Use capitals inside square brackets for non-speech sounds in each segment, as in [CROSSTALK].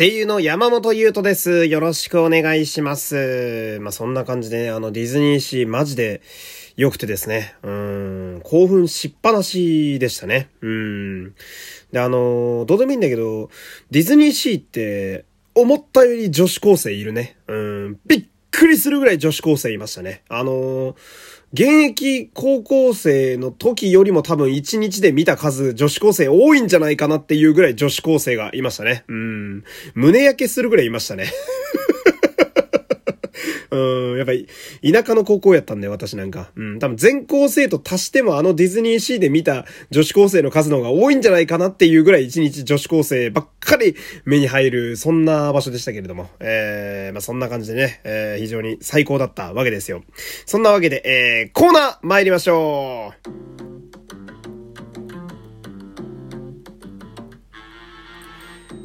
声優の山本優斗です。よろしくお願いします。まあ、そんな感じでね、あの、ディズニーシーマジで良くてですね、うん、興奮しっぱなしでしたね。うん。で、あの、どうでもいいんだけど、ディズニーシーって、思ったより女子高生いるね。うん、びっりするぐらい女子高生いましたね。あの現役高校生の時よりも多分1日で見た数女子高生多いんじゃないかなっていうぐらい女子高生がいましたね。うん。胸焼けするぐらいいましたね。うん、やっぱり、田舎の高校やったんだよ、私なんか。うん、多分全校生徒足してもあのディズニーシーで見た女子高生の数の方が多いんじゃないかなっていうぐらい一日女子高生ばっかり目に入る、そんな場所でしたけれども。えー、まあそんな感じでね、えー、非常に最高だったわけですよ。そんなわけで、えー、コーナー参りましょう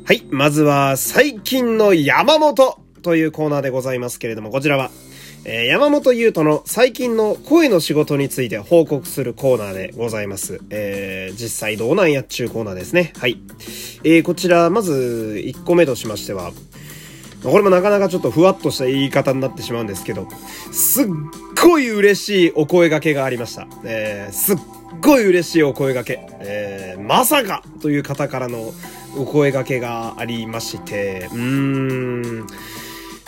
はい。まずは、最近の山本というコーナーでございますけれども、こちらは、えー、山本優斗の最近の声の仕事について報告するコーナーでございます。えー、実際どうなんやっちゅうコーナーですね。はい。えー、こちら、まず1個目としましては、これもなかなかちょっとふわっとした言い方になってしまうんですけど、すっごい嬉しいお声掛けがありました。えー、すっごい嬉しいお声掛け。えー、まさかという方からのお声掛けがありまして、うーん、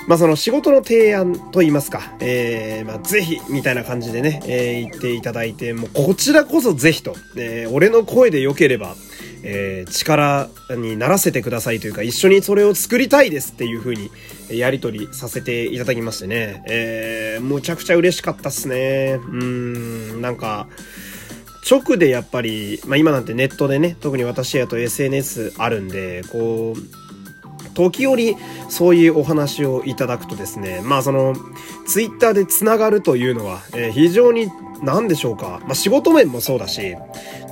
まあその仕事の提案と言いますか、えー、まあぜひ、みたいな感じでね、えー、言っていただいて、もうこちらこそぜひと、えー、俺の声で良ければ、えー、力にならせてくださいというか、一緒にそれを作りたいですっていう風に、やりとりさせていただきましてね、えー、むちゃくちゃ嬉しかったっすね。うん、なんか、直でやっぱり、まあ今なんてネットでね、特に私やと SNS あるんで、こう、時折そういうお話をいただくとですね、まあその、ツイッターで繋がるというのは、えー、非常に何でしょうか。まあ仕事面もそうだし、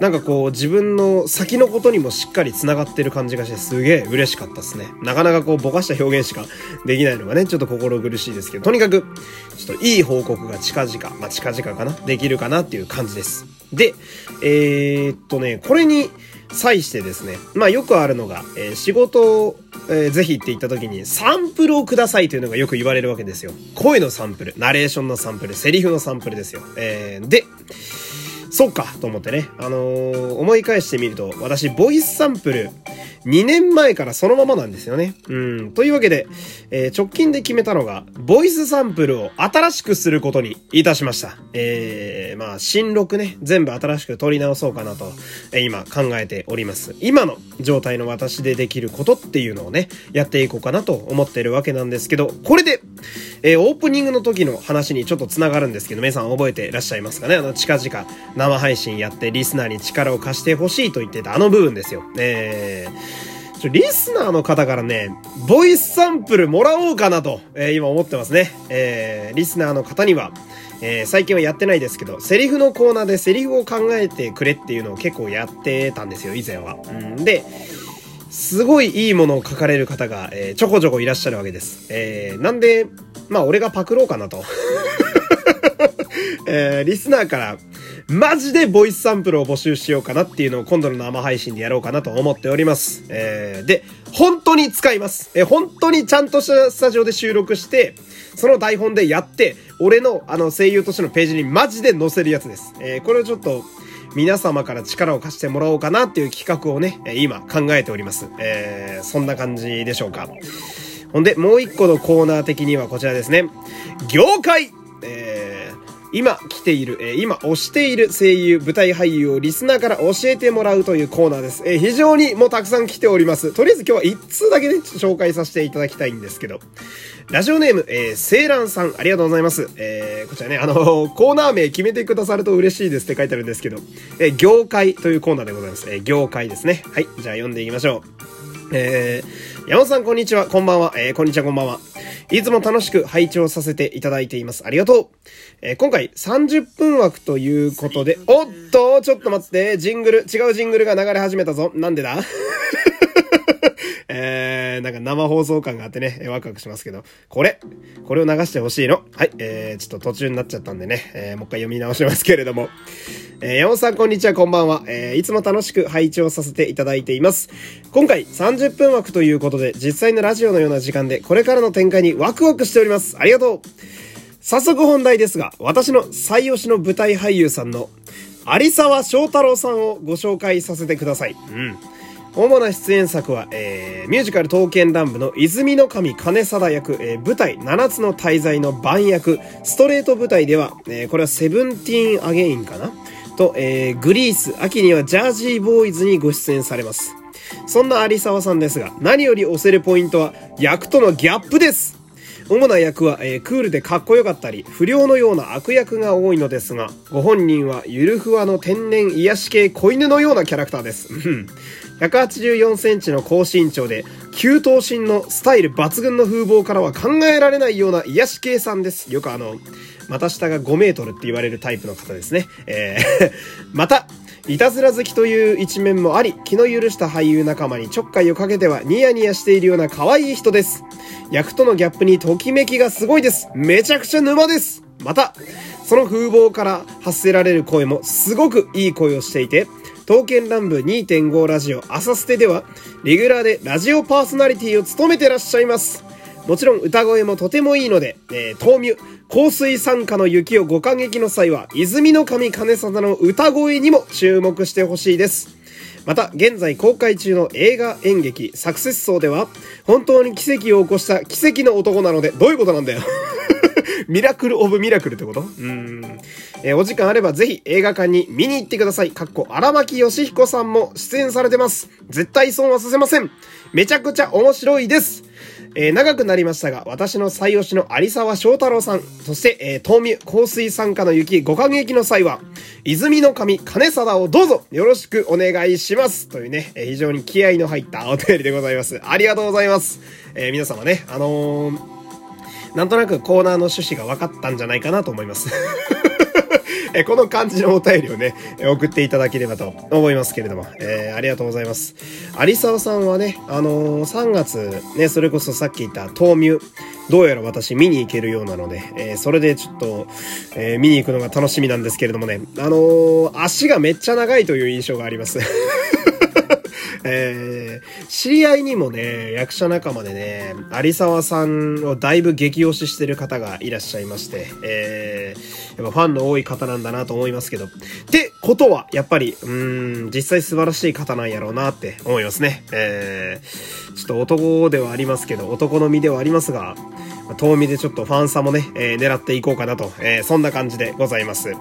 なんかこう自分の先のことにもしっかり繋がってる感じがしてすげえ嬉しかったですね。なかなかこうぼかした表現しかできないのがね、ちょっと心苦しいですけど、とにかく、ちょっといい報告が近々、まあ近々かな、できるかなっていう感じです。で、えー、っとね、これに、際してですね、まあよくあるのが、えー、仕事を、えー、ぜひって言った時にサンプルをくださいというのがよく言われるわけですよ。声のサンプル、ナレーションのサンプル、セリフのサンプルですよ。えー、で、そっかと思ってね、あのー、思い返してみると、私、ボイスサンプル、2年前からそのままなんですよね。うん。というわけで、えー、直近で決めたのが、ボイスサンプルを新しくすることにいたしました。えー、まあ、新録ね、全部新しく取り直そうかなと、えー、今考えております。今の状態の私でできることっていうのをね、やっていこうかなと思ってるわけなんですけど、これで、えー、オープニングの時の話にちょっと繋がるんですけど、皆さん覚えてらっしゃいますかね？あの、近々生配信やってリスナーに力を貸してほしいと言ってたあの部分ですよ。えー、ちょ、リスナーの方からね、ボイスサンプルもらおうかなと、えー、今思ってますね。えー、リスナーの方には、えー、最近はやってないですけど、セリフのコーナーでセリフを考えてくれっていうのを結構やってたんですよ、以前は。うん、で、すごいいいものを書かれる方が、えー、ちょこちょこいらっしゃるわけです。えー、なんで、まあ俺がパクろうかなと。[LAUGHS] えー、リスナーから、マジでボイスサンプルを募集しようかなっていうのを今度の生配信でやろうかなと思っております。えー、で、本当に使います。え、本当にちゃんとしたスタジオで収録して、その台本でやって、俺のあの声優としてのページにマジで載せるやつです。えー、これをちょっと、皆様から力を貸してもらおうかなっていう企画をね、今考えております。えー、そんな感じでしょうか。ほんで、もう一個のコーナー的にはこちらですね。業界えー、今来ている、えー、今推している声優、舞台俳優をリスナーから教えてもらうというコーナーです。えー、非常にもうたくさん来ております。とりあえず今日は1通だけね、紹介させていただきたいんですけど。ラジオネーム、えー、セーランさん、ありがとうございます。えー、こちらね、あのー、コーナー名決めてくださると嬉しいですって書いてあるんですけど、えー、業界というコーナーでございます。えー、業界ですね。はい、じゃあ読んでいきましょう。えー、山本さんこんにちは、こんばんは、えー、こんにちはこんばんは。いつも楽しく拝聴させていただいています。ありがとう。えー、今回30分枠ということで、おっと、ちょっと待って、ジングル、違うジングルが流れ始めたぞ。なんでだ？[LAUGHS] [LAUGHS] えー、なんか生放送感があってね、ワクワクしますけど、これ、これを流してほしいの。はい、えー、ちょっと途中になっちゃったんでね、えー、もう一回読み直しますけれども。えー、山本さんこんにちは、こんばんは。えー、いつも楽しく配置をさせていただいています。今回30分枠ということで、実際のラジオのような時間で、これからの展開にワクワクしております。ありがとう。早速本題ですが、私の最推しの舞台俳優さんの有沢翔太郎さんをご紹介させてください。うん。主な出演作は、えー、ミュージカル刀剣乱舞の泉の神金貞役、えー、舞台七つの大罪の番役、ストレート舞台では、えー、これはセブンティーンアゲインかな？と、えー、グリース、秋にはジャージーボーイズにご出演されます。そんな有沢さんですが、何より押せるポイントは、役とのギャップです主な役は、えー、クールでかっこよかったり、不良のような悪役が多いのですが、ご本人はゆるふわの天然癒し系子犬のようなキャラクターです。184センチの高身長で、急頭身のスタイル抜群の風貌からは考えられないような癒し系さんです。よくあの、股下が5メートルって言われるタイプの方ですね。えー [LAUGHS] また、いたずら好きという一面もあり、気の許した俳優仲間にちょっかいをかけてはニヤニヤしているような可愛い人です。役とのギャップにときめきがすごいです。めちゃくちゃ沼です。また、その風貌から発せられる声もすごくいい声をしていて、刀剣乱舞2.5ラジオ朝捨てでは、レギュラーでラジオパーソナリティを務めてらっしゃいます。もちろん歌声もとてもいいので、えー、豆乳、香水参加の雪をご感激の際は、泉の神金貞の歌声にも注目してほしいです。また、現在公開中の映画演劇サクセス層では、本当に奇跡を起こした奇跡の男なので、どういうことなんだよミラクルオブミラクルってこと？うん。えー、お時間あればぜひ映画館に見に行ってください。かっこ荒牧義彦さんも出演されてます。絶対損はさせません。めちゃくちゃ面白いです。えー、長くなりましたが、私の最推しの有沢翔太郎さん、そして、えー、東美香水参加の雪ご感激の際は、泉の神金貞をどうぞよろしくお願いします。というね、えー、非常に気合の入ったお便りでございます。ありがとうございます。えー、皆様ね、あのー、なんとなくコーナーの趣旨が分かったんじゃないかなと思います。[LAUGHS] えこの感じのお便りをね、送っていただければと思いますけれども、えー、ありがとうございます。有沢さんはね、あのー、3月、ね、それこそさっき言った豆乳、どうやら私見に行けるようなので、えー、それでちょっと、え、見に行くのが楽しみなんですけれどもね、あの、足がめっちゃ長いという印象があります。えー、知り合いにもね、役者仲間でね、有沢さんをだいぶ激推ししてる方がいらっしゃいまして、えー、やっぱファンの多い方なんだなと思いますけど。ってことは、やっぱり、うーん、実際素晴らしい方なんやろうなって思いますね。えー、ちょっと男ではありますけど、男の身ではありますが、遠見でちょっとファン差もね、えー、狙っていこうかなと、えー、そんな感じでございます。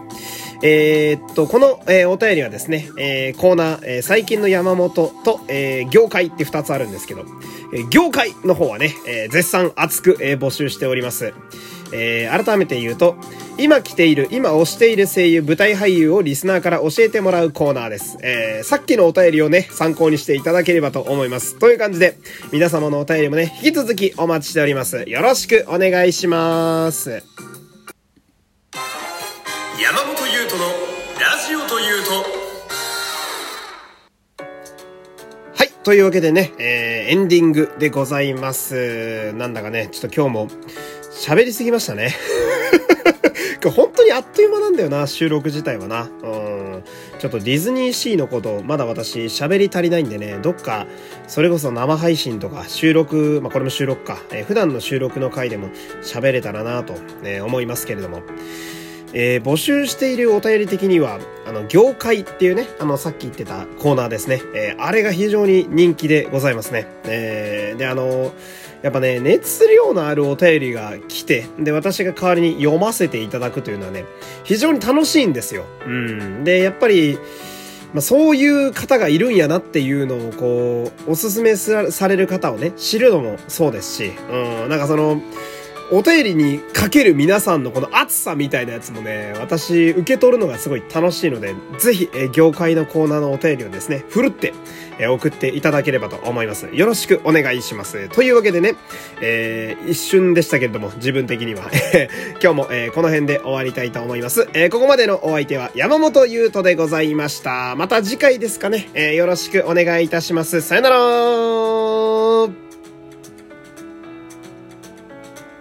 えー、っと、この、えー、お便りはですね、えー、コーナー、えー、最近の山本と、えー、業界って二つあるんですけど、えー、業界の方はね、えー、絶賛熱く、えー、募集しております。えー、改めて言うと、今来ている、今推している声優、舞台俳優をリスナーから教えてもらうコーナーです。えー、さっきのお便りをね、参考にしていただければと思います。という感じで、皆様のお便りもね、引き続きお待ちしております。よろしくお願いします。というわけでね、えー、エンディングでございます。なんだかね、ちょっと今日も喋りすぎましたね。[LAUGHS] 本当にあっという間なんだよな、収録自体はな。うん。ちょっとディズニーシーのこと、まだ私喋り足りないんでね、どっか、それこそ生配信とか収録、まあこれも収録か、えー、普段の収録の回でも喋れたらなと、えー、思いますけれども。えー、募集しているお便り的には、あの、業界っていうね、あの、さっき言ってたコーナーですね。えー、あれが非常に人気でございますね。えー、で、あのやっぱね、熱量のあるお便りが来て、で、私が代わりに読ませていただくというのはね、非常に楽しいんですよ。うん。で、やっぱり、まあ、そういう方がいるんやなっていうのを、こう、おすすめされる方をね、知るのもそうですし、うん、なんかその、お便りにかける皆さんのこの熱さみたいなやつもね、私受け取るのがすごい楽しいので、ぜひ、え業界のコーナーのお便りをですね、ふるって、え送っていただければと思います。よろしくお願いします。というわけでね、えー、一瞬でしたけれども、自分的には [LAUGHS] 今日も、えー、この辺で終わりたいと思います。え、ここまでのお相手は山本優斗でございました。また次回ですかね、え、よろしくお願いいたします。さよなら